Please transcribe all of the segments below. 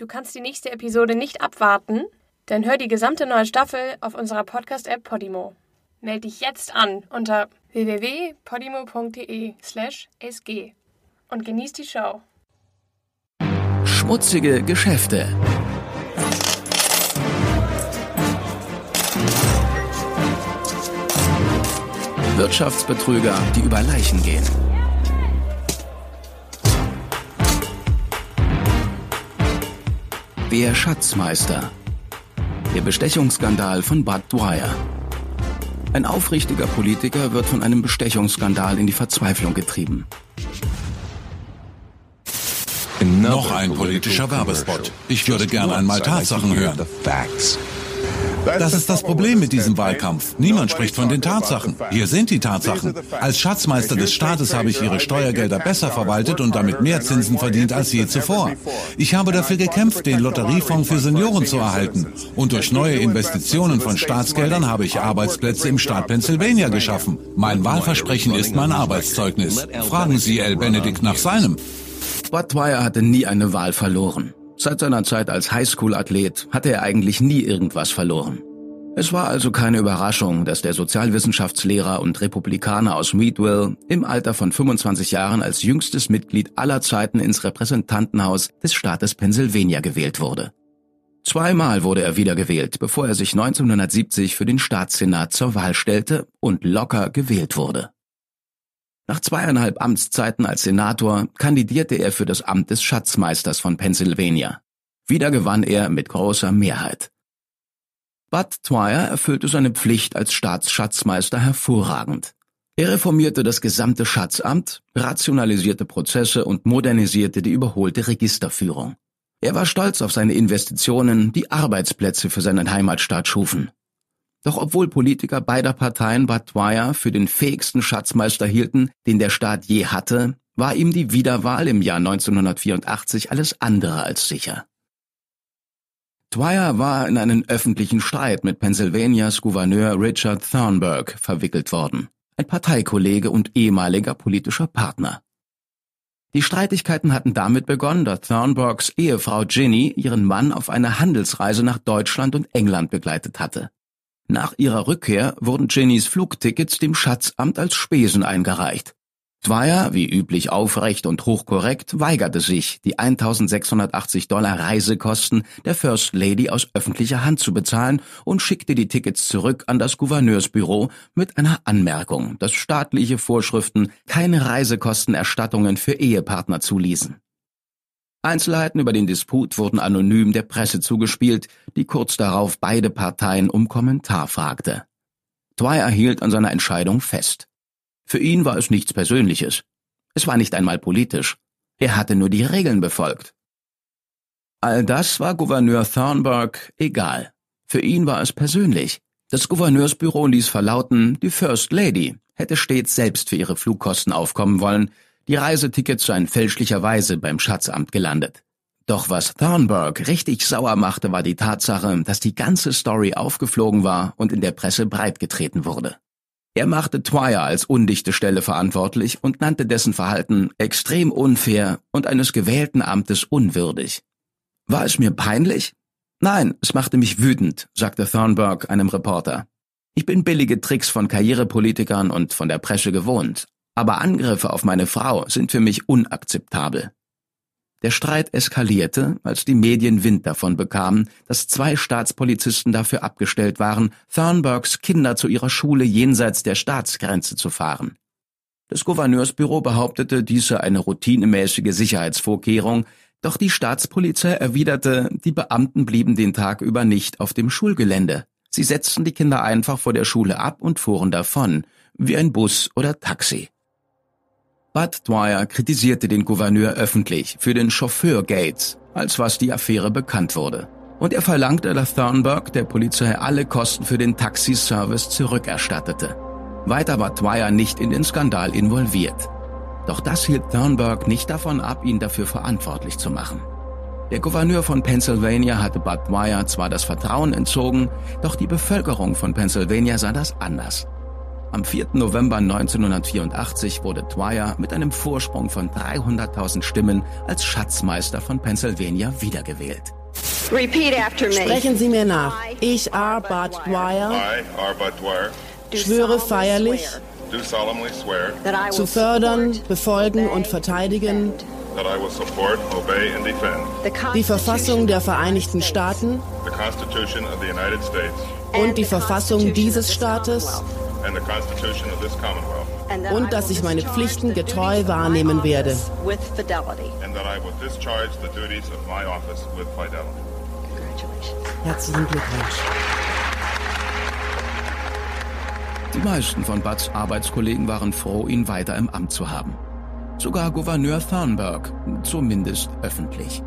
Du kannst die nächste Episode nicht abwarten? Dann hör die gesamte neue Staffel auf unserer Podcast-App Podimo. Meld dich jetzt an unter www.podimo.de/sg und genieß die Show. Schmutzige Geschäfte. Wirtschaftsbetrüger, die über Leichen gehen. Der Schatzmeister. Der Bestechungsskandal von Bud Dwyer. Ein aufrichtiger Politiker wird von einem Bestechungsskandal in die Verzweiflung getrieben. Noch ein politischer Werbespot. Ich würde gerne einmal Tatsachen hören. Das ist das Problem mit diesem Wahlkampf. Niemand spricht von den Tatsachen. Hier sind die Tatsachen. Als Schatzmeister des Staates habe ich Ihre Steuergelder besser verwaltet und damit mehr Zinsen verdient als je zuvor. Ich habe dafür gekämpft, den Lotteriefonds für Senioren zu erhalten. Und durch neue Investitionen von Staatsgeldern habe ich Arbeitsplätze im Staat Pennsylvania geschaffen. Mein Wahlversprechen ist mein Arbeitszeugnis. Fragen Sie L. Benedikt nach seinem. Budweiser hatte nie eine Wahl verloren. Seit seiner Zeit als Highschool-Athlet hatte er eigentlich nie irgendwas verloren. Es war also keine Überraschung, dass der Sozialwissenschaftslehrer und Republikaner aus Meadville im Alter von 25 Jahren als jüngstes Mitglied aller Zeiten ins Repräsentantenhaus des Staates Pennsylvania gewählt wurde. Zweimal wurde er wiedergewählt, bevor er sich 1970 für den Staatssenat zur Wahl stellte und locker gewählt wurde. Nach zweieinhalb Amtszeiten als Senator kandidierte er für das Amt des Schatzmeisters von Pennsylvania. Wieder gewann er mit großer Mehrheit. Bud Dwyer erfüllte seine Pflicht als Staatsschatzmeister hervorragend. Er reformierte das gesamte Schatzamt, rationalisierte Prozesse und modernisierte die überholte Registerführung. Er war stolz auf seine Investitionen, die Arbeitsplätze für seinen Heimatstaat schufen. Doch obwohl Politiker beider Parteien Bud Dwyer für den fähigsten Schatzmeister hielten, den der Staat je hatte, war ihm die Wiederwahl im Jahr 1984 alles andere als sicher. Dwyer war in einen öffentlichen Streit mit Pennsylvanias Gouverneur Richard Thornburg verwickelt worden, ein Parteikollege und ehemaliger politischer Partner. Die Streitigkeiten hatten damit begonnen, dass Thornburgs Ehefrau Ginny ihren Mann auf eine Handelsreise nach Deutschland und England begleitet hatte. Nach ihrer Rückkehr wurden Jennys Flugtickets dem Schatzamt als Spesen eingereicht. Dwyer, wie üblich aufrecht und hochkorrekt, weigerte sich, die 1680 Dollar Reisekosten der First Lady aus öffentlicher Hand zu bezahlen und schickte die Tickets zurück an das Gouverneursbüro mit einer Anmerkung, dass staatliche Vorschriften keine Reisekostenerstattungen für Ehepartner zuließen. Einzelheiten über den Disput wurden anonym der Presse zugespielt, die kurz darauf beide Parteien um Kommentar fragte. Dwyer hielt an seiner Entscheidung fest. Für ihn war es nichts Persönliches. Es war nicht einmal politisch. Er hatte nur die Regeln befolgt. All das war Gouverneur Thornburg egal. Für ihn war es persönlich. Das Gouverneursbüro ließ verlauten, die First Lady hätte stets selbst für ihre Flugkosten aufkommen wollen, die Reisetickets seien fälschlicherweise beim Schatzamt gelandet. Doch was Thornburg richtig sauer machte, war die Tatsache, dass die ganze Story aufgeflogen war und in der Presse breitgetreten wurde. Er machte Twyer als undichte Stelle verantwortlich und nannte dessen Verhalten extrem unfair und eines gewählten Amtes unwürdig. War es mir peinlich? Nein, es machte mich wütend, sagte Thornburg einem Reporter. Ich bin billige Tricks von Karrierepolitikern und von der Presse gewohnt, aber Angriffe auf meine Frau sind für mich unakzeptabel. Der Streit eskalierte, als die Medien Wind davon bekamen, dass zwei Staatspolizisten dafür abgestellt waren, Thornburgs Kinder zu ihrer Schule jenseits der Staatsgrenze zu fahren. Das Gouverneursbüro behauptete, dies sei eine routinemäßige Sicherheitsvorkehrung, doch die Staatspolizei erwiderte, die Beamten blieben den Tag über nicht auf dem Schulgelände. Sie setzten die Kinder einfach vor der Schule ab und fuhren davon, wie ein Bus oder Taxi. Bud Dwyer kritisierte den Gouverneur öffentlich für den Chauffeur Gates, als was die Affäre bekannt wurde. Und er verlangte, dass Thornburg der Polizei alle Kosten für den Taxiservice zurückerstattete. Weiter war Dwyer nicht in den Skandal involviert. Doch das hielt Thornburg nicht davon ab, ihn dafür verantwortlich zu machen. Der Gouverneur von Pennsylvania hatte Bud Dwyer zwar das Vertrauen entzogen, doch die Bevölkerung von Pennsylvania sah das anders. Am 4. November 1984 wurde Dwyer mit einem Vorsprung von 300.000 Stimmen als Schatzmeister von Pennsylvania wiedergewählt. Sprechen Sie mir nach. Ich. Bud Dwyer, schwöre feierlich, zu fördern, befolgen und verteidigen. Die Verfassung der Vereinigten Staaten. und die Verfassung dieses Staates und dass ich meine Pflichten getreu wahrnehmen werde. Herzlichen Glückwunsch. Die meisten von Butts Arbeitskollegen waren froh, ihn weiter im Amt zu haben. Sogar Gouverneur Thornburg, zumindest öffentlich.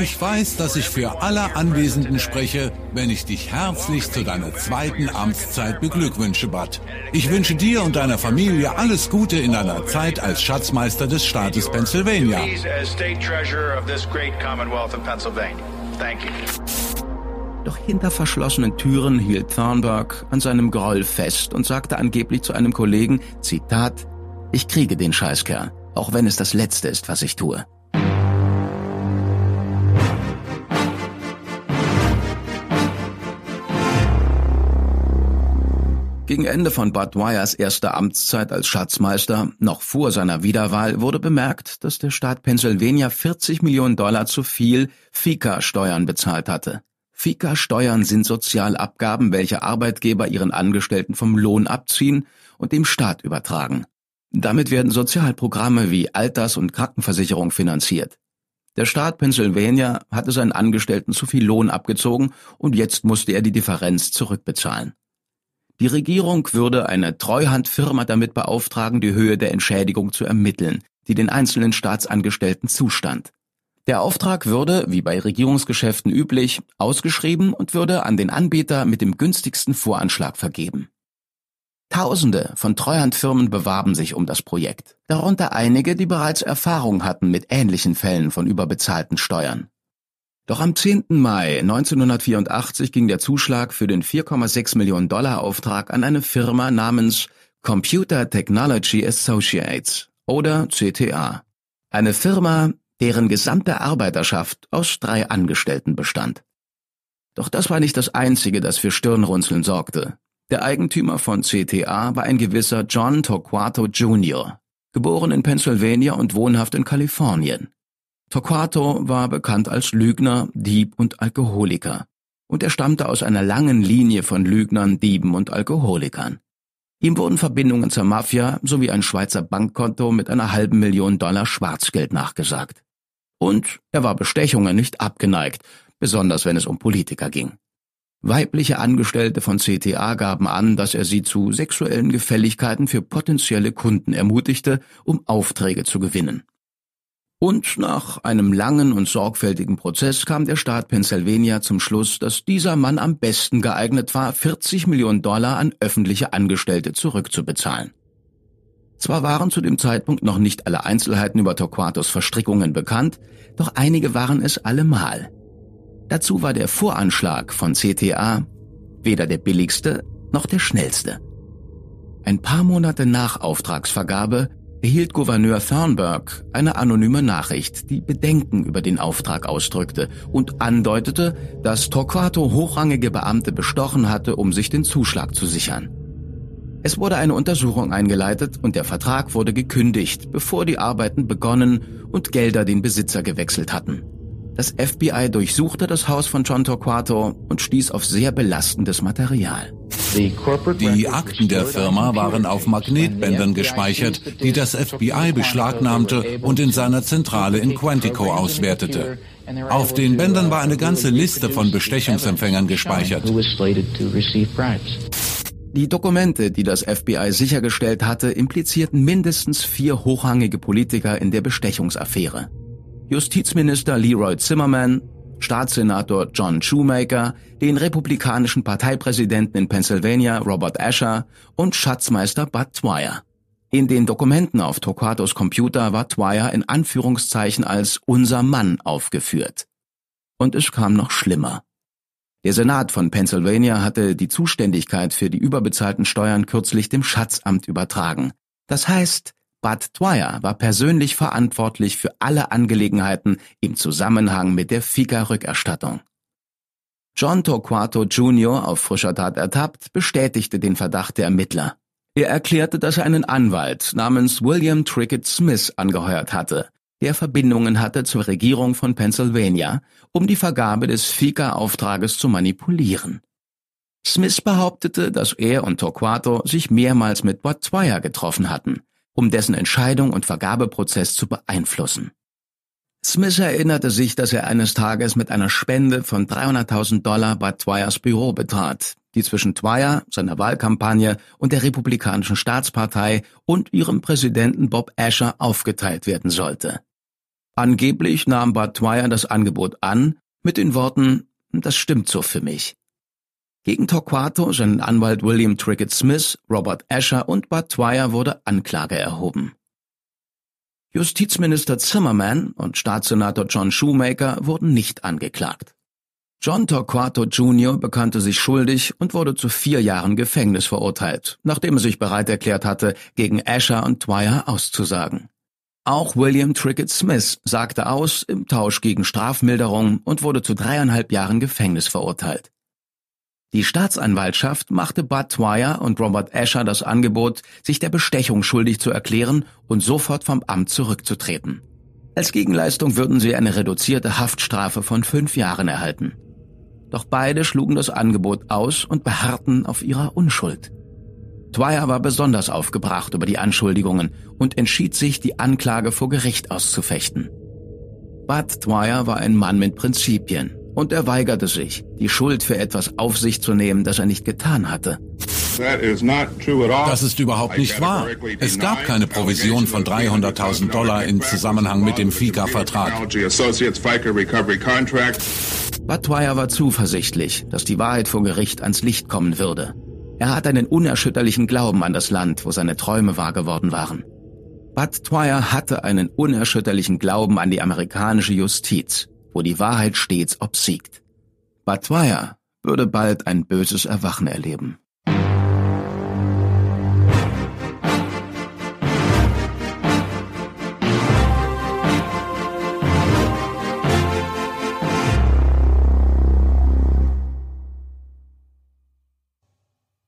Ich weiß, dass ich für alle Anwesenden spreche, wenn ich dich herzlich zu deiner zweiten Amtszeit beglückwünsche, Bud. Ich wünsche dir und deiner Familie alles Gute in deiner Zeit als Schatzmeister des Staates Pennsylvania. Doch hinter verschlossenen Türen hielt Thornburg an seinem Groll fest und sagte angeblich zu einem Kollegen, Zitat, ich kriege den Scheißkerl, auch wenn es das Letzte ist, was ich tue. Gegen Ende von Bud erster Amtszeit als Schatzmeister, noch vor seiner Wiederwahl, wurde bemerkt, dass der Staat Pennsylvania 40 Millionen Dollar zu viel FICA-Steuern bezahlt hatte. FICA-Steuern sind Sozialabgaben, welche Arbeitgeber ihren Angestellten vom Lohn abziehen und dem Staat übertragen. Damit werden Sozialprogramme wie Alters- und Krankenversicherung finanziert. Der Staat Pennsylvania hatte seinen Angestellten zu viel Lohn abgezogen und jetzt musste er die Differenz zurückbezahlen. Die Regierung würde eine Treuhandfirma damit beauftragen, die Höhe der Entschädigung zu ermitteln, die den einzelnen Staatsangestellten zustand. Der Auftrag würde, wie bei Regierungsgeschäften üblich, ausgeschrieben und würde an den Anbieter mit dem günstigsten Voranschlag vergeben. Tausende von Treuhandfirmen bewarben sich um das Projekt, darunter einige, die bereits Erfahrung hatten mit ähnlichen Fällen von überbezahlten Steuern. Doch am 10. Mai 1984 ging der Zuschlag für den 4,6 Millionen Dollar Auftrag an eine Firma namens Computer Technology Associates oder CTA. Eine Firma, deren gesamte Arbeiterschaft aus drei Angestellten bestand. Doch das war nicht das Einzige, das für Stirnrunzeln sorgte. Der Eigentümer von CTA war ein gewisser John Torquato Jr., geboren in Pennsylvania und wohnhaft in Kalifornien. Torquato war bekannt als Lügner, Dieb und Alkoholiker. Und er stammte aus einer langen Linie von Lügnern, Dieben und Alkoholikern. Ihm wurden Verbindungen zur Mafia sowie ein Schweizer Bankkonto mit einer halben Million Dollar Schwarzgeld nachgesagt. Und er war Bestechungen nicht abgeneigt, besonders wenn es um Politiker ging. Weibliche Angestellte von CTA gaben an, dass er sie zu sexuellen Gefälligkeiten für potenzielle Kunden ermutigte, um Aufträge zu gewinnen. Und nach einem langen und sorgfältigen Prozess kam der Staat Pennsylvania zum Schluss, dass dieser Mann am besten geeignet war, 40 Millionen Dollar an öffentliche Angestellte zurückzubezahlen. Zwar waren zu dem Zeitpunkt noch nicht alle Einzelheiten über Torquatos Verstrickungen bekannt, doch einige waren es allemal. Dazu war der Voranschlag von CTA weder der billigste noch der schnellste. Ein paar Monate nach Auftragsvergabe erhielt Gouverneur Thornburg eine anonyme Nachricht, die Bedenken über den Auftrag ausdrückte und andeutete, dass Torquato hochrangige Beamte bestochen hatte, um sich den Zuschlag zu sichern. Es wurde eine Untersuchung eingeleitet und der Vertrag wurde gekündigt, bevor die Arbeiten begonnen und Gelder den Besitzer gewechselt hatten. Das FBI durchsuchte das Haus von John Torquato und stieß auf sehr belastendes Material. Die Akten der Firma waren auf Magnetbändern gespeichert, die das FBI beschlagnahmte und in seiner Zentrale in Quantico auswertete. Auf den Bändern war eine ganze Liste von Bestechungsempfängern gespeichert. Die Dokumente, die das FBI sichergestellt hatte, implizierten mindestens vier hochrangige Politiker in der Bestechungsaffäre. Justizminister Leroy Zimmerman, Staatssenator John Shoemaker, den republikanischen Parteipräsidenten in Pennsylvania Robert Asher und Schatzmeister Bud Dwyer. In den Dokumenten auf Torquatos Computer war Dwyer in Anführungszeichen als unser Mann aufgeführt. Und es kam noch schlimmer. Der Senat von Pennsylvania hatte die Zuständigkeit für die überbezahlten Steuern kürzlich dem Schatzamt übertragen. Das heißt, Bud Dwyer war persönlich verantwortlich für alle Angelegenheiten im Zusammenhang mit der FICA-Rückerstattung. John Torquato Jr., auf frischer Tat ertappt, bestätigte den Verdacht der Ermittler. Er erklärte, dass er einen Anwalt namens William Trickett Smith angeheuert hatte, der Verbindungen hatte zur Regierung von Pennsylvania, um die Vergabe des FICA-Auftrages zu manipulieren. Smith behauptete, dass er und Torquato sich mehrmals mit Bud getroffen hatten, um dessen Entscheidung und Vergabeprozess zu beeinflussen. Smith erinnerte sich, dass er eines Tages mit einer Spende von 300.000 Dollar bei Dwyers Büro betrat, die zwischen Dwyer, seiner Wahlkampagne und der Republikanischen Staatspartei und ihrem Präsidenten Bob Asher aufgeteilt werden sollte. Angeblich nahm Bud Dwyer das Angebot an, mit den Worten, das stimmt so für mich. Gegen Torquato, seinen Anwalt William Trickett Smith, Robert Asher und Bud Dwyer wurde Anklage erhoben. Justizminister Zimmerman und Staatssenator John Shoemaker wurden nicht angeklagt. John Torquato Jr. bekannte sich schuldig und wurde zu vier Jahren Gefängnis verurteilt, nachdem er sich bereit erklärt hatte, gegen Asher und Dwyer auszusagen. Auch William Trickett Smith sagte aus im Tausch gegen Strafmilderung und wurde zu dreieinhalb Jahren Gefängnis verurteilt. Die Staatsanwaltschaft machte Bud Dwyer und Robert Asher das Angebot, sich der Bestechung schuldig zu erklären und sofort vom Amt zurückzutreten. Als Gegenleistung würden sie eine reduzierte Haftstrafe von fünf Jahren erhalten. Doch beide schlugen das Angebot aus und beharrten auf ihrer Unschuld. Dwyer war besonders aufgebracht über die Anschuldigungen und entschied sich, die Anklage vor Gericht auszufechten. Bud Dwyer war ein Mann mit Prinzipien und er weigerte sich, die Schuld für etwas auf sich zu nehmen, das er nicht getan hatte. Das ist überhaupt nicht wahr. Es gab keine Provision von 300.000 Dollar im Zusammenhang mit dem FICA-Vertrag. Batwire war zuversichtlich, dass die Wahrheit vor Gericht ans Licht kommen würde. Er hat einen unerschütterlichen Glauben an das Land, wo seine Träume wahr geworden waren. Bud Dwyer hatte einen unerschütterlichen Glauben an die amerikanische Justiz wo die Wahrheit stets obsiegt. Dwyer würde bald ein böses Erwachen erleben.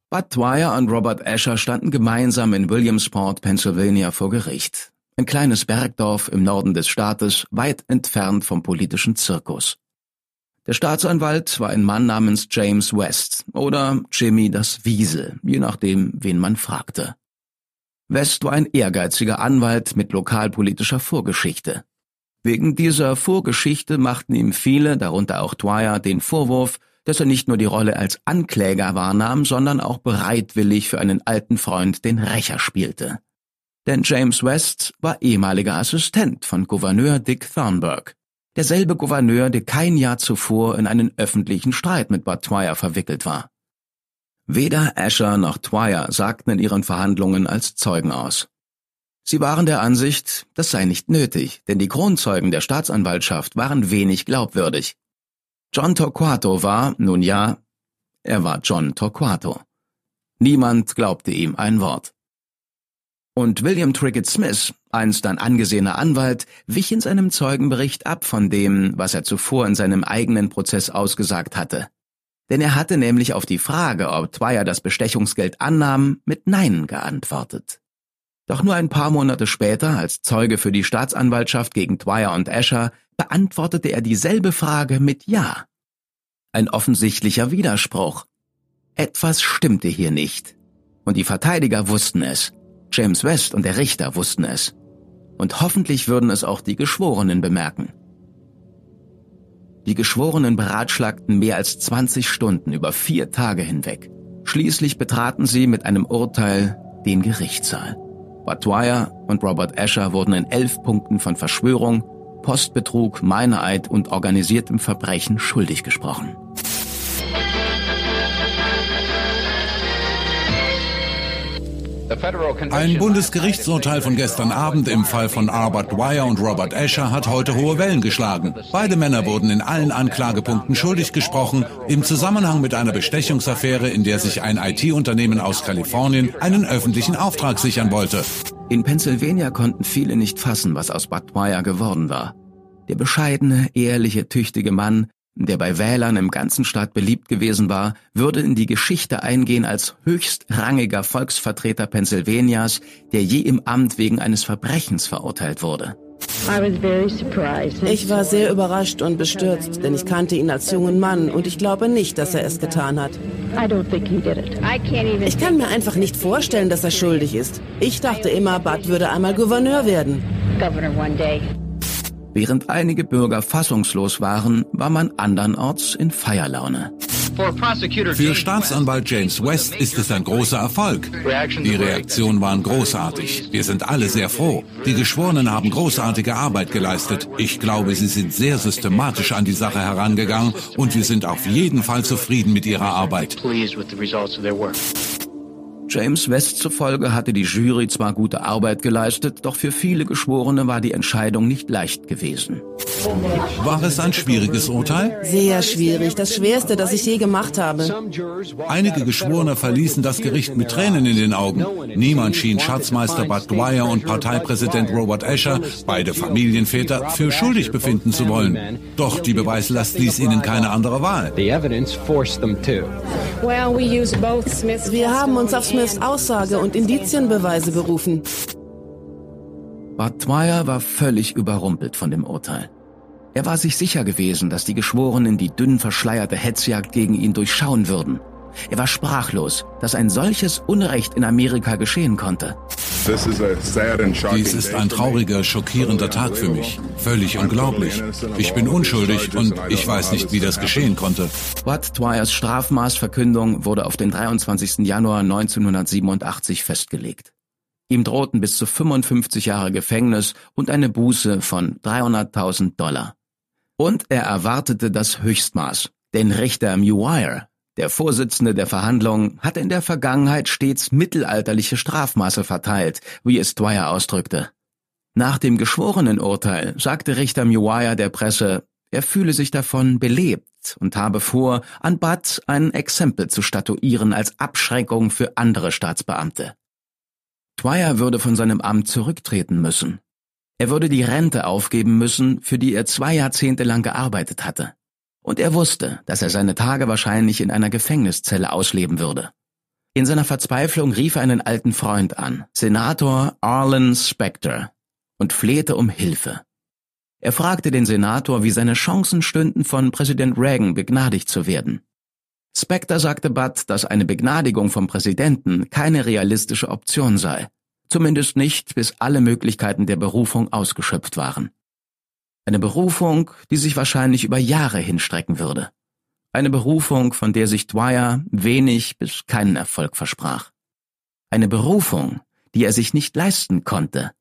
Bud Dwyer und Robert Asher standen gemeinsam in Williamsport, Pennsylvania vor Gericht. Ein kleines Bergdorf im Norden des Staates, weit entfernt vom politischen Zirkus. Der Staatsanwalt war ein Mann namens James West oder Jimmy das Wiesel, je nachdem, wen man fragte. West war ein ehrgeiziger Anwalt mit lokalpolitischer Vorgeschichte. Wegen dieser Vorgeschichte machten ihm viele, darunter auch Dwyer, den Vorwurf, dass er nicht nur die Rolle als Ankläger wahrnahm, sondern auch bereitwillig für einen alten Freund den Rächer spielte denn James West war ehemaliger Assistent von Gouverneur Dick Thornburg, derselbe Gouverneur, der kein Jahr zuvor in einen öffentlichen Streit mit Bud Dwyer verwickelt war. Weder Asher noch Dwyer sagten in ihren Verhandlungen als Zeugen aus. Sie waren der Ansicht, das sei nicht nötig, denn die Kronzeugen der Staatsanwaltschaft waren wenig glaubwürdig. John Torquato war, nun ja, er war John Torquato. Niemand glaubte ihm ein Wort. Und William Trickett Smith, einst ein angesehener Anwalt, wich in seinem Zeugenbericht ab von dem, was er zuvor in seinem eigenen Prozess ausgesagt hatte. Denn er hatte nämlich auf die Frage, ob Dwyer das Bestechungsgeld annahm, mit Nein geantwortet. Doch nur ein paar Monate später, als Zeuge für die Staatsanwaltschaft gegen Dwyer und Asher, beantwortete er dieselbe Frage mit Ja. Ein offensichtlicher Widerspruch. Etwas stimmte hier nicht. Und die Verteidiger wussten es. James West und der Richter wussten es. Und hoffentlich würden es auch die Geschworenen bemerken. Die Geschworenen beratschlagten mehr als 20 Stunden über vier Tage hinweg. Schließlich betraten sie mit einem Urteil den Gerichtssaal. Dwyer und Robert Asher wurden in elf Punkten von Verschwörung, Postbetrug, Meineid und organisiertem Verbrechen schuldig gesprochen. Ein Bundesgerichtsurteil von gestern Abend im Fall von Albert Dwyer und Robert Asher hat heute hohe Wellen geschlagen. Beide Männer wurden in allen Anklagepunkten schuldig gesprochen, im Zusammenhang mit einer Bestechungsaffäre, in der sich ein IT-Unternehmen aus Kalifornien einen öffentlichen Auftrag sichern wollte. In Pennsylvania konnten viele nicht fassen, was aus Bud Dwyer geworden war. Der bescheidene, ehrliche, tüchtige Mann der bei Wählern im ganzen Staat beliebt gewesen war, würde in die Geschichte eingehen als höchstrangiger Volksvertreter Pennsylvanias, der je im Amt wegen eines Verbrechens verurteilt wurde. Ich war sehr überrascht und bestürzt, denn ich kannte ihn als jungen Mann und ich glaube nicht, dass er es getan hat. Ich kann mir einfach nicht vorstellen, dass er schuldig ist. Ich dachte immer, Bud würde einmal Gouverneur werden. Während einige Bürger fassungslos waren, war man andernorts in Feierlaune. Für Staatsanwalt James West ist es ein großer Erfolg. Die Reaktionen waren großartig. Wir sind alle sehr froh. Die Geschworenen haben großartige Arbeit geleistet. Ich glaube, sie sind sehr systematisch an die Sache herangegangen und wir sind auf jeden Fall zufrieden mit ihrer Arbeit. James West zufolge hatte die Jury zwar gute Arbeit geleistet, doch für viele Geschworene war die Entscheidung nicht leicht gewesen. War es ein schwieriges Urteil? Sehr schwierig, das schwerste, das ich je gemacht habe. Einige Geschworene verließen das Gericht mit Tränen in den Augen. Niemand schien Schatzmeister Bud Dwyer und Parteipräsident Robert Asher, beide Familienväter, für schuldig befinden zu wollen. Doch die Beweislast ließ ihnen keine andere Wahl. Wir haben uns auf Smiths Aussage und Indizienbeweise berufen. Bud Dwyer war völlig überrumpelt von dem Urteil. Er war sich sicher gewesen, dass die Geschworenen die dünn verschleierte Hetzjagd gegen ihn durchschauen würden. Er war sprachlos, dass ein solches Unrecht in Amerika geschehen konnte. Dies ist ein trauriger, schockierender Tag für mich. Völlig unglaublich. Ich bin unschuldig und ich weiß nicht, wie das geschehen konnte. Bud Dwyers Strafmaßverkündung wurde auf den 23. Januar 1987 festgelegt. Ihm drohten bis zu 55 Jahre Gefängnis und eine Buße von 300.000 Dollar. Und er erwartete das Höchstmaß. Denn Richter Muir, der Vorsitzende der Verhandlungen, hatte in der Vergangenheit stets mittelalterliche Strafmaße verteilt, wie es Dwyer ausdrückte. Nach dem geschworenen Urteil sagte Richter Muir der Presse, er fühle sich davon belebt und habe vor, an Bud ein Exempel zu statuieren als Abschreckung für andere Staatsbeamte. Dwyer würde von seinem Amt zurücktreten müssen. Er würde die Rente aufgeben müssen, für die er zwei Jahrzehnte lang gearbeitet hatte. Und er wusste, dass er seine Tage wahrscheinlich in einer Gefängniszelle ausleben würde. In seiner Verzweiflung rief er einen alten Freund an, Senator Arlen Specter, und flehte um Hilfe. Er fragte den Senator, wie seine Chancen stünden, von Präsident Reagan begnadigt zu werden. Specter sagte Budd, dass eine Begnadigung vom Präsidenten keine realistische Option sei. Zumindest nicht, bis alle Möglichkeiten der Berufung ausgeschöpft waren. Eine Berufung, die sich wahrscheinlich über Jahre hinstrecken würde. Eine Berufung, von der sich Dwyer wenig bis keinen Erfolg versprach. Eine Berufung, die er sich nicht leisten konnte.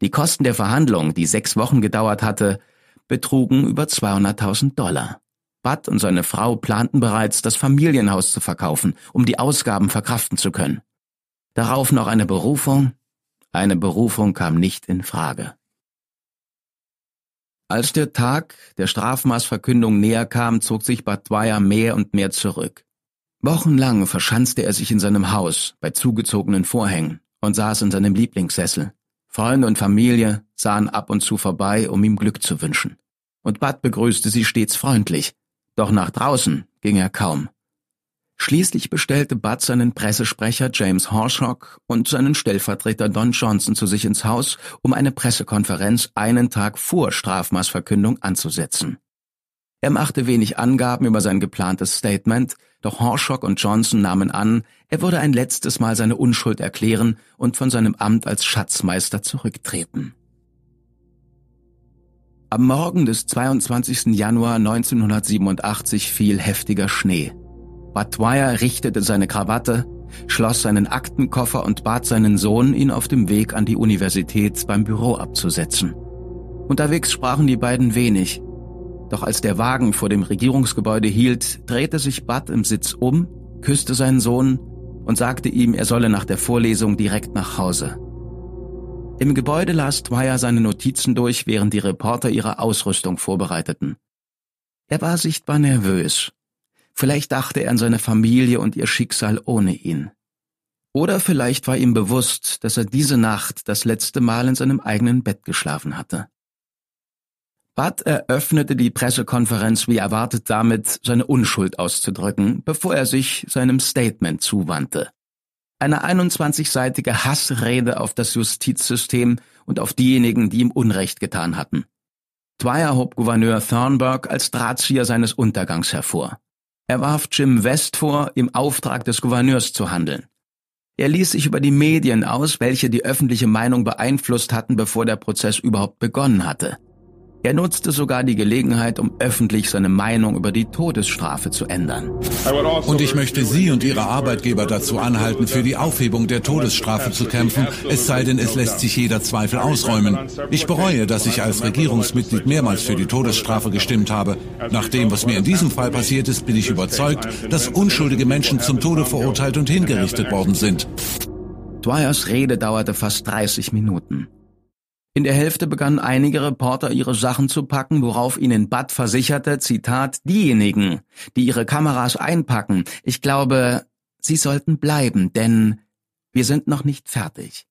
Die Kosten der Verhandlung, die sechs Wochen gedauert hatte, betrugen über 200.000 Dollar. Bud und seine Frau planten bereits, das Familienhaus zu verkaufen, um die Ausgaben verkraften zu können. Darauf noch eine Berufung? Eine Berufung kam nicht in Frage. Als der Tag der Strafmaßverkündung näher kam, zog sich Bad Dwyer mehr und mehr zurück. Wochenlang verschanzte er sich in seinem Haus bei zugezogenen Vorhängen und saß in seinem Lieblingssessel. Freunde und Familie sahen ab und zu vorbei, um ihm Glück zu wünschen. Und Bud begrüßte sie stets freundlich, doch nach draußen ging er kaum. Schließlich bestellte Bud seinen Pressesprecher James Horshock und seinen Stellvertreter Don Johnson zu sich ins Haus, um eine Pressekonferenz einen Tag vor Strafmaßverkündung anzusetzen. Er machte wenig Angaben über sein geplantes Statement, doch Horshock und Johnson nahmen an, er würde ein letztes Mal seine Unschuld erklären und von seinem Amt als Schatzmeister zurücktreten. Am Morgen des 22. Januar 1987 fiel heftiger Schnee. Dwyer richtete seine Krawatte, schloss seinen Aktenkoffer und bat seinen Sohn, ihn auf dem Weg an die Universität beim Büro abzusetzen. Unterwegs sprachen die beiden wenig. Doch als der Wagen vor dem Regierungsgebäude hielt, drehte sich Bud im Sitz um, küsste seinen Sohn und sagte ihm, er solle nach der Vorlesung direkt nach Hause. Im Gebäude las Dwyer seine Notizen durch, während die Reporter ihre Ausrüstung vorbereiteten. Er war sichtbar nervös. Vielleicht dachte er an seine Familie und ihr Schicksal ohne ihn. Oder vielleicht war ihm bewusst, dass er diese Nacht das letzte Mal in seinem eigenen Bett geschlafen hatte. Bud eröffnete die Pressekonferenz wie erwartet damit, seine Unschuld auszudrücken, bevor er sich seinem Statement zuwandte. Eine 21-seitige Hassrede auf das Justizsystem und auf diejenigen, die ihm Unrecht getan hatten. Dwyer hob Gouverneur Thornburg als Drahtzieher seines Untergangs hervor. Er warf Jim West vor, im Auftrag des Gouverneurs zu handeln. Er ließ sich über die Medien aus, welche die öffentliche Meinung beeinflusst hatten, bevor der Prozess überhaupt begonnen hatte. Er nutzte sogar die Gelegenheit, um öffentlich seine Meinung über die Todesstrafe zu ändern. Und ich möchte Sie und Ihre Arbeitgeber dazu anhalten, für die Aufhebung der Todesstrafe zu kämpfen, es sei denn, es lässt sich jeder Zweifel ausräumen. Ich bereue, dass ich als Regierungsmitglied mehrmals für die Todesstrafe gestimmt habe. Nach dem, was mir in diesem Fall passiert ist, bin ich überzeugt, dass unschuldige Menschen zum Tode verurteilt und hingerichtet worden sind. Dwyers Rede dauerte fast 30 Minuten. In der Hälfte begannen einige Reporter ihre Sachen zu packen, worauf ihnen Bud versicherte, Zitat, diejenigen, die ihre Kameras einpacken, ich glaube, sie sollten bleiben, denn wir sind noch nicht fertig.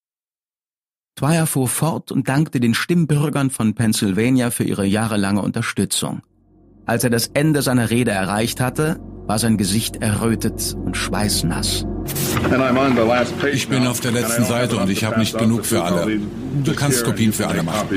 Dwyer fuhr fort und dankte den Stimmbürgern von Pennsylvania für ihre jahrelange Unterstützung. Als er das Ende seiner Rede erreicht hatte, war sein Gesicht errötet und schweißnass. Ich bin auf der letzten Seite und ich habe nicht genug für alle. Du kannst Kopien für alle machen.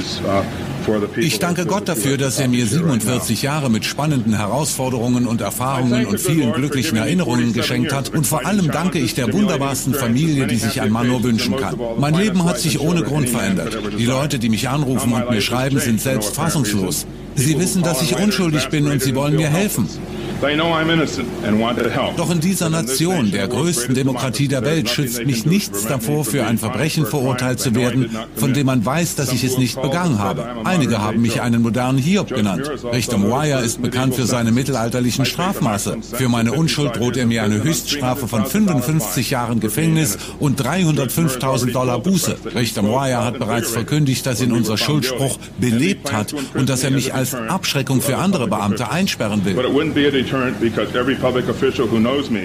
Ich danke Gott dafür, dass er mir 47 Jahre mit spannenden Herausforderungen und Erfahrungen und vielen glücklichen Erinnerungen geschenkt hat. Und vor allem danke ich der wunderbarsten Familie, die sich ein Mann nur wünschen kann. Mein Leben hat sich ohne Grund verändert. Die Leute, die mich anrufen und mir schreiben, sind selbst fassungslos. Sie wissen, dass ich unschuldig bin und sie wollen mir helfen. Doch in dieser Nation, der größten Demokratie der Welt, schützt mich nichts davor, für ein Verbrechen verurteilt zu werden, von dem man weiß, dass ich es nicht begangen habe. Einige haben mich einen modernen Hiob genannt. Richter Moyer ist bekannt für seine mittelalterlichen Strafmaße. Für meine Unschuld droht er mir eine Höchststrafe von 55 Jahren Gefängnis und 305.000 Dollar Buße. Richter Moyer hat bereits verkündigt, dass ihn unser Schuldspruch belebt hat und dass er mich als Abschreckung für andere Beamte einsperren will.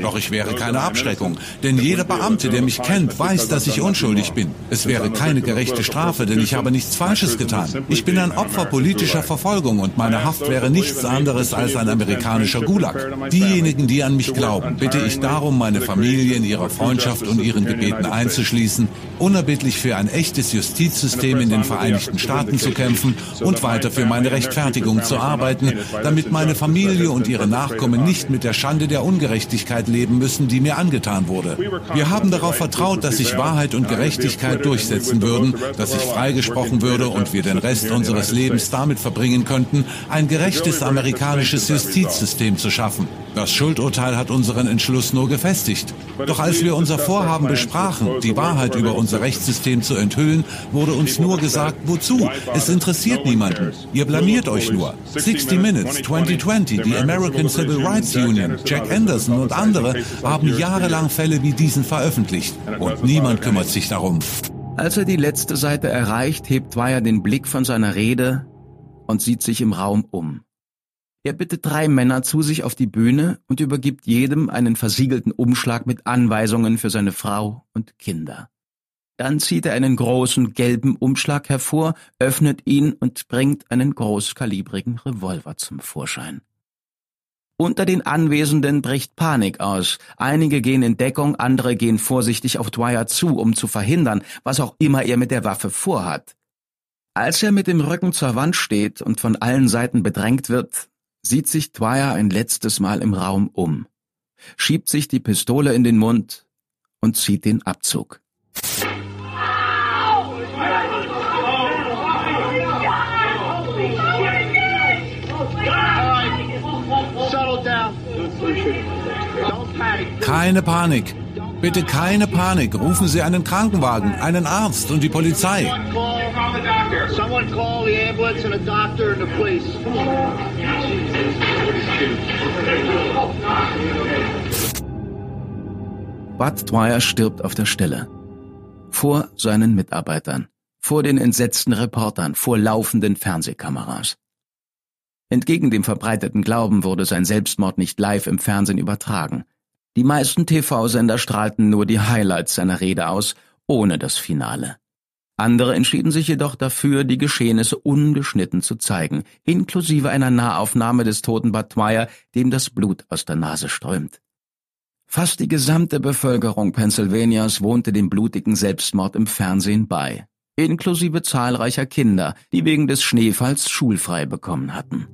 Doch ich wäre keine Abschreckung, denn jeder Beamte, der mich kennt, weiß, dass ich unschuldig bin. Es wäre keine gerechte Strafe, denn ich habe nichts Falsches getan. Ich bin ein Opfer politischer Verfolgung und meine Haft wäre nichts anderes als ein amerikanischer Gulag. Diejenigen, die an mich glauben, bitte ich darum, meine Familie in ihrer Freundschaft und ihren Gebeten einzuschließen, unerbittlich für ein echtes Justizsystem in den Vereinigten Staaten zu kämpfen und weiter für meine Rechtfertigung zu arbeiten, damit meine Familie und ihre Nachkommen Nachkommen nicht mit der Schande der Ungerechtigkeit leben müssen, die mir angetan wurde. Wir haben darauf vertraut, dass sich Wahrheit und Gerechtigkeit durchsetzen würden, dass ich freigesprochen würde und wir den Rest unseres Lebens damit verbringen könnten, ein gerechtes amerikanisches Justizsystem zu schaffen. Das Schuldurteil hat unseren Entschluss nur gefestigt. Doch als wir unser Vorhaben besprachen, die Wahrheit über unser Rechtssystem zu enthüllen, wurde uns nur gesagt, wozu? Es interessiert niemanden. Ihr blamiert euch nur. 60 Minutes, 2020, die American Civil Rights Union, Jack Anderson und andere haben jahrelang Fälle wie diesen veröffentlicht. Und niemand kümmert sich darum. Als er die letzte Seite erreicht, hebt Dwyer den Blick von seiner Rede und sieht sich im Raum um. Er bittet drei Männer zu sich auf die Bühne und übergibt jedem einen versiegelten Umschlag mit Anweisungen für seine Frau und Kinder. Dann zieht er einen großen gelben Umschlag hervor, öffnet ihn und bringt einen großkalibrigen Revolver zum Vorschein. Unter den Anwesenden bricht Panik aus. Einige gehen in Deckung, andere gehen vorsichtig auf Dwyer zu, um zu verhindern, was auch immer er mit der Waffe vorhat. Als er mit dem Rücken zur Wand steht und von allen Seiten bedrängt wird, sieht sich Dwyer ein letztes Mal im Raum um, schiebt sich die Pistole in den Mund und zieht den Abzug. Keine Panik. Bitte keine Panik. Rufen Sie einen Krankenwagen, einen Arzt und die Polizei. Someone call the ambulance and a doctor and the police. Bud Dwyer stirbt auf der Stelle. Vor seinen Mitarbeitern, vor den entsetzten Reportern, vor laufenden Fernsehkameras. Entgegen dem verbreiteten Glauben wurde sein Selbstmord nicht live im Fernsehen übertragen. Die meisten TV-Sender strahlten nur die Highlights seiner Rede aus, ohne das Finale. Andere entschieden sich jedoch dafür, die Geschehnisse ungeschnitten zu zeigen, inklusive einer Nahaufnahme des toten Dwyer, dem das Blut aus der Nase strömt. Fast die gesamte Bevölkerung Pennsylvanias wohnte dem blutigen Selbstmord im Fernsehen bei, inklusive zahlreicher Kinder, die wegen des Schneefalls schulfrei bekommen hatten.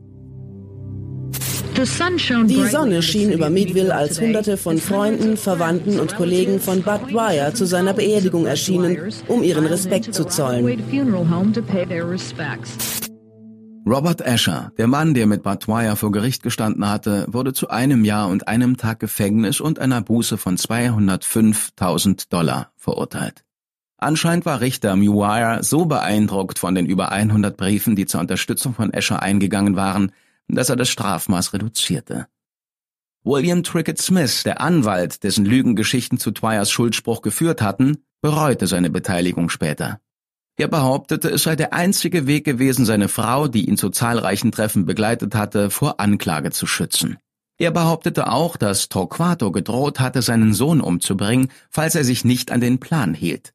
Die Sonne schien über Meadville, als Hunderte von Freunden, Verwandten und Kollegen von Bud Dwyer zu seiner Beerdigung erschienen, um ihren Respekt zu zollen. Robert Asher, der Mann, der mit Bud Dwyer vor Gericht gestanden hatte, wurde zu einem Jahr und einem Tag Gefängnis und einer Buße von 205.000 Dollar verurteilt. Anscheinend war Richter Muir so beeindruckt von den über 100 Briefen, die zur Unterstützung von Asher eingegangen waren, dass er das Strafmaß reduzierte. William Trickett Smith, der Anwalt, dessen Lügengeschichten zu Twyers Schuldspruch geführt hatten, bereute seine Beteiligung später. Er behauptete, es sei der einzige Weg gewesen, seine Frau, die ihn zu zahlreichen Treffen begleitet hatte, vor Anklage zu schützen. Er behauptete auch, dass Torquato gedroht hatte, seinen Sohn umzubringen, falls er sich nicht an den Plan hielt.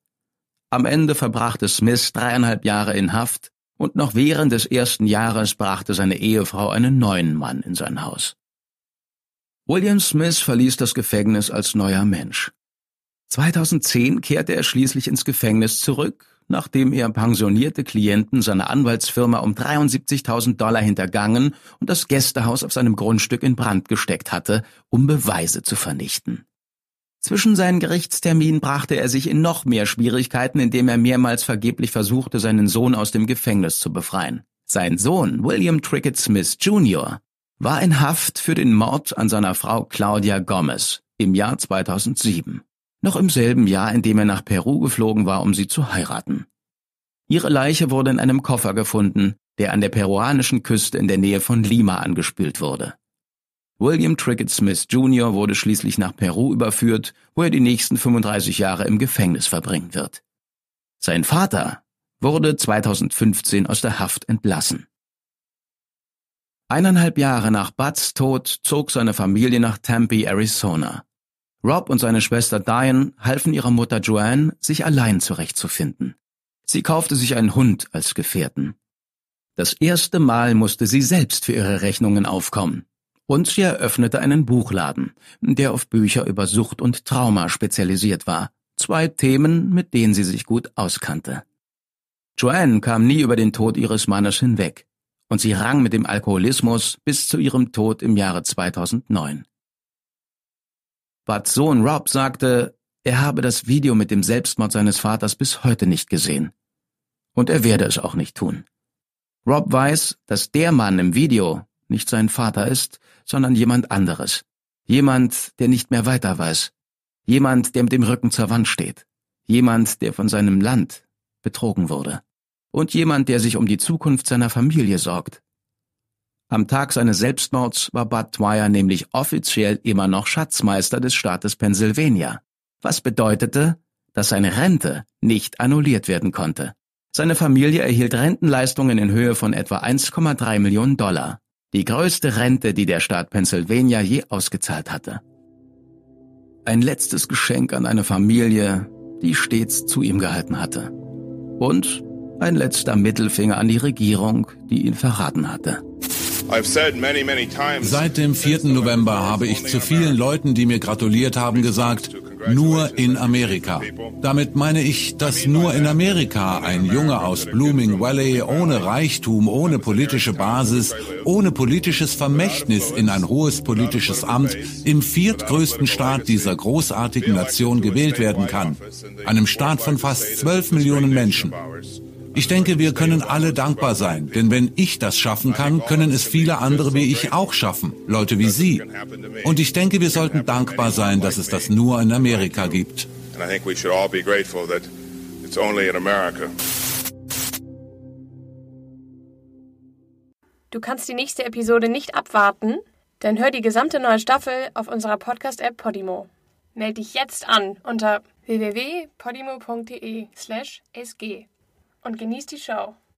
Am Ende verbrachte Smith dreieinhalb Jahre in Haft und noch während des ersten Jahres brachte seine Ehefrau einen neuen Mann in sein Haus. William Smith verließ das Gefängnis als neuer Mensch. 2010 kehrte er schließlich ins Gefängnis zurück, nachdem er pensionierte Klienten seiner Anwaltsfirma um 73.000 Dollar hintergangen und das Gästehaus auf seinem Grundstück in Brand gesteckt hatte, um Beweise zu vernichten. Zwischen seinen Gerichtsterminen brachte er sich in noch mehr Schwierigkeiten, indem er mehrmals vergeblich versuchte, seinen Sohn aus dem Gefängnis zu befreien. Sein Sohn, William Trickett Smith Jr., war in Haft für den Mord an seiner Frau Claudia Gomez im Jahr 2007. Noch im selben Jahr, in dem er nach Peru geflogen war, um sie zu heiraten. Ihre Leiche wurde in einem Koffer gefunden, der an der peruanischen Küste in der Nähe von Lima angespült wurde. William Trickett Smith Jr. wurde schließlich nach Peru überführt, wo er die nächsten 35 Jahre im Gefängnis verbringen wird. Sein Vater wurde 2015 aus der Haft entlassen. Eineinhalb Jahre nach Buds Tod zog seine Familie nach Tempe, Arizona. Rob und seine Schwester Diane halfen ihrer Mutter Joanne, sich allein zurechtzufinden. Sie kaufte sich einen Hund als Gefährten. Das erste Mal musste sie selbst für ihre Rechnungen aufkommen und sie eröffnete einen Buchladen, der auf Bücher über Sucht und Trauma spezialisiert war, zwei Themen, mit denen sie sich gut auskannte. Joanne kam nie über den Tod ihres Mannes hinweg, und sie rang mit dem Alkoholismus bis zu ihrem Tod im Jahre 2009. Buds Sohn Rob sagte, er habe das Video mit dem Selbstmord seines Vaters bis heute nicht gesehen. Und er werde es auch nicht tun. Rob weiß, dass der Mann im Video nicht sein Vater ist, sondern jemand anderes. Jemand, der nicht mehr weiter weiß. Jemand, der mit dem Rücken zur Wand steht. Jemand, der von seinem Land betrogen wurde. Und jemand, der sich um die Zukunft seiner Familie sorgt. Am Tag seines Selbstmords war Bud Dwyer nämlich offiziell immer noch Schatzmeister des Staates Pennsylvania, was bedeutete, dass seine Rente nicht annulliert werden konnte. Seine Familie erhielt Rentenleistungen in Höhe von etwa 1,3 Millionen Dollar die größte Rente, die der Staat Pennsylvania je ausgezahlt hatte. Ein letztes Geschenk an eine Familie, die stets zu ihm gehalten hatte. Und ein letzter Mittelfinger an die Regierung, die ihn verraten hatte. Seit dem 4. November habe ich zu vielen Leuten, die mir gratuliert haben, gesagt, nur in Amerika. Damit meine ich, dass nur in Amerika ein Junge aus Blooming Valley ohne Reichtum, ohne politische Basis, ohne politisches Vermächtnis in ein hohes politisches Amt im viertgrößten Staat dieser großartigen Nation gewählt werden kann. Einem Staat von fast 12 Millionen Menschen. Ich denke, wir können alle dankbar sein, denn wenn ich das schaffen kann, können es viele andere wie ich auch schaffen, Leute wie Sie. Und ich denke, wir sollten dankbar sein, dass es das nur in Amerika gibt. Du kannst die nächste Episode nicht abwarten? Dann hör die gesamte neue Staffel auf unserer Podcast-App Podimo. Meld dich jetzt an unter www.podimo.de/sg und genieß die Show.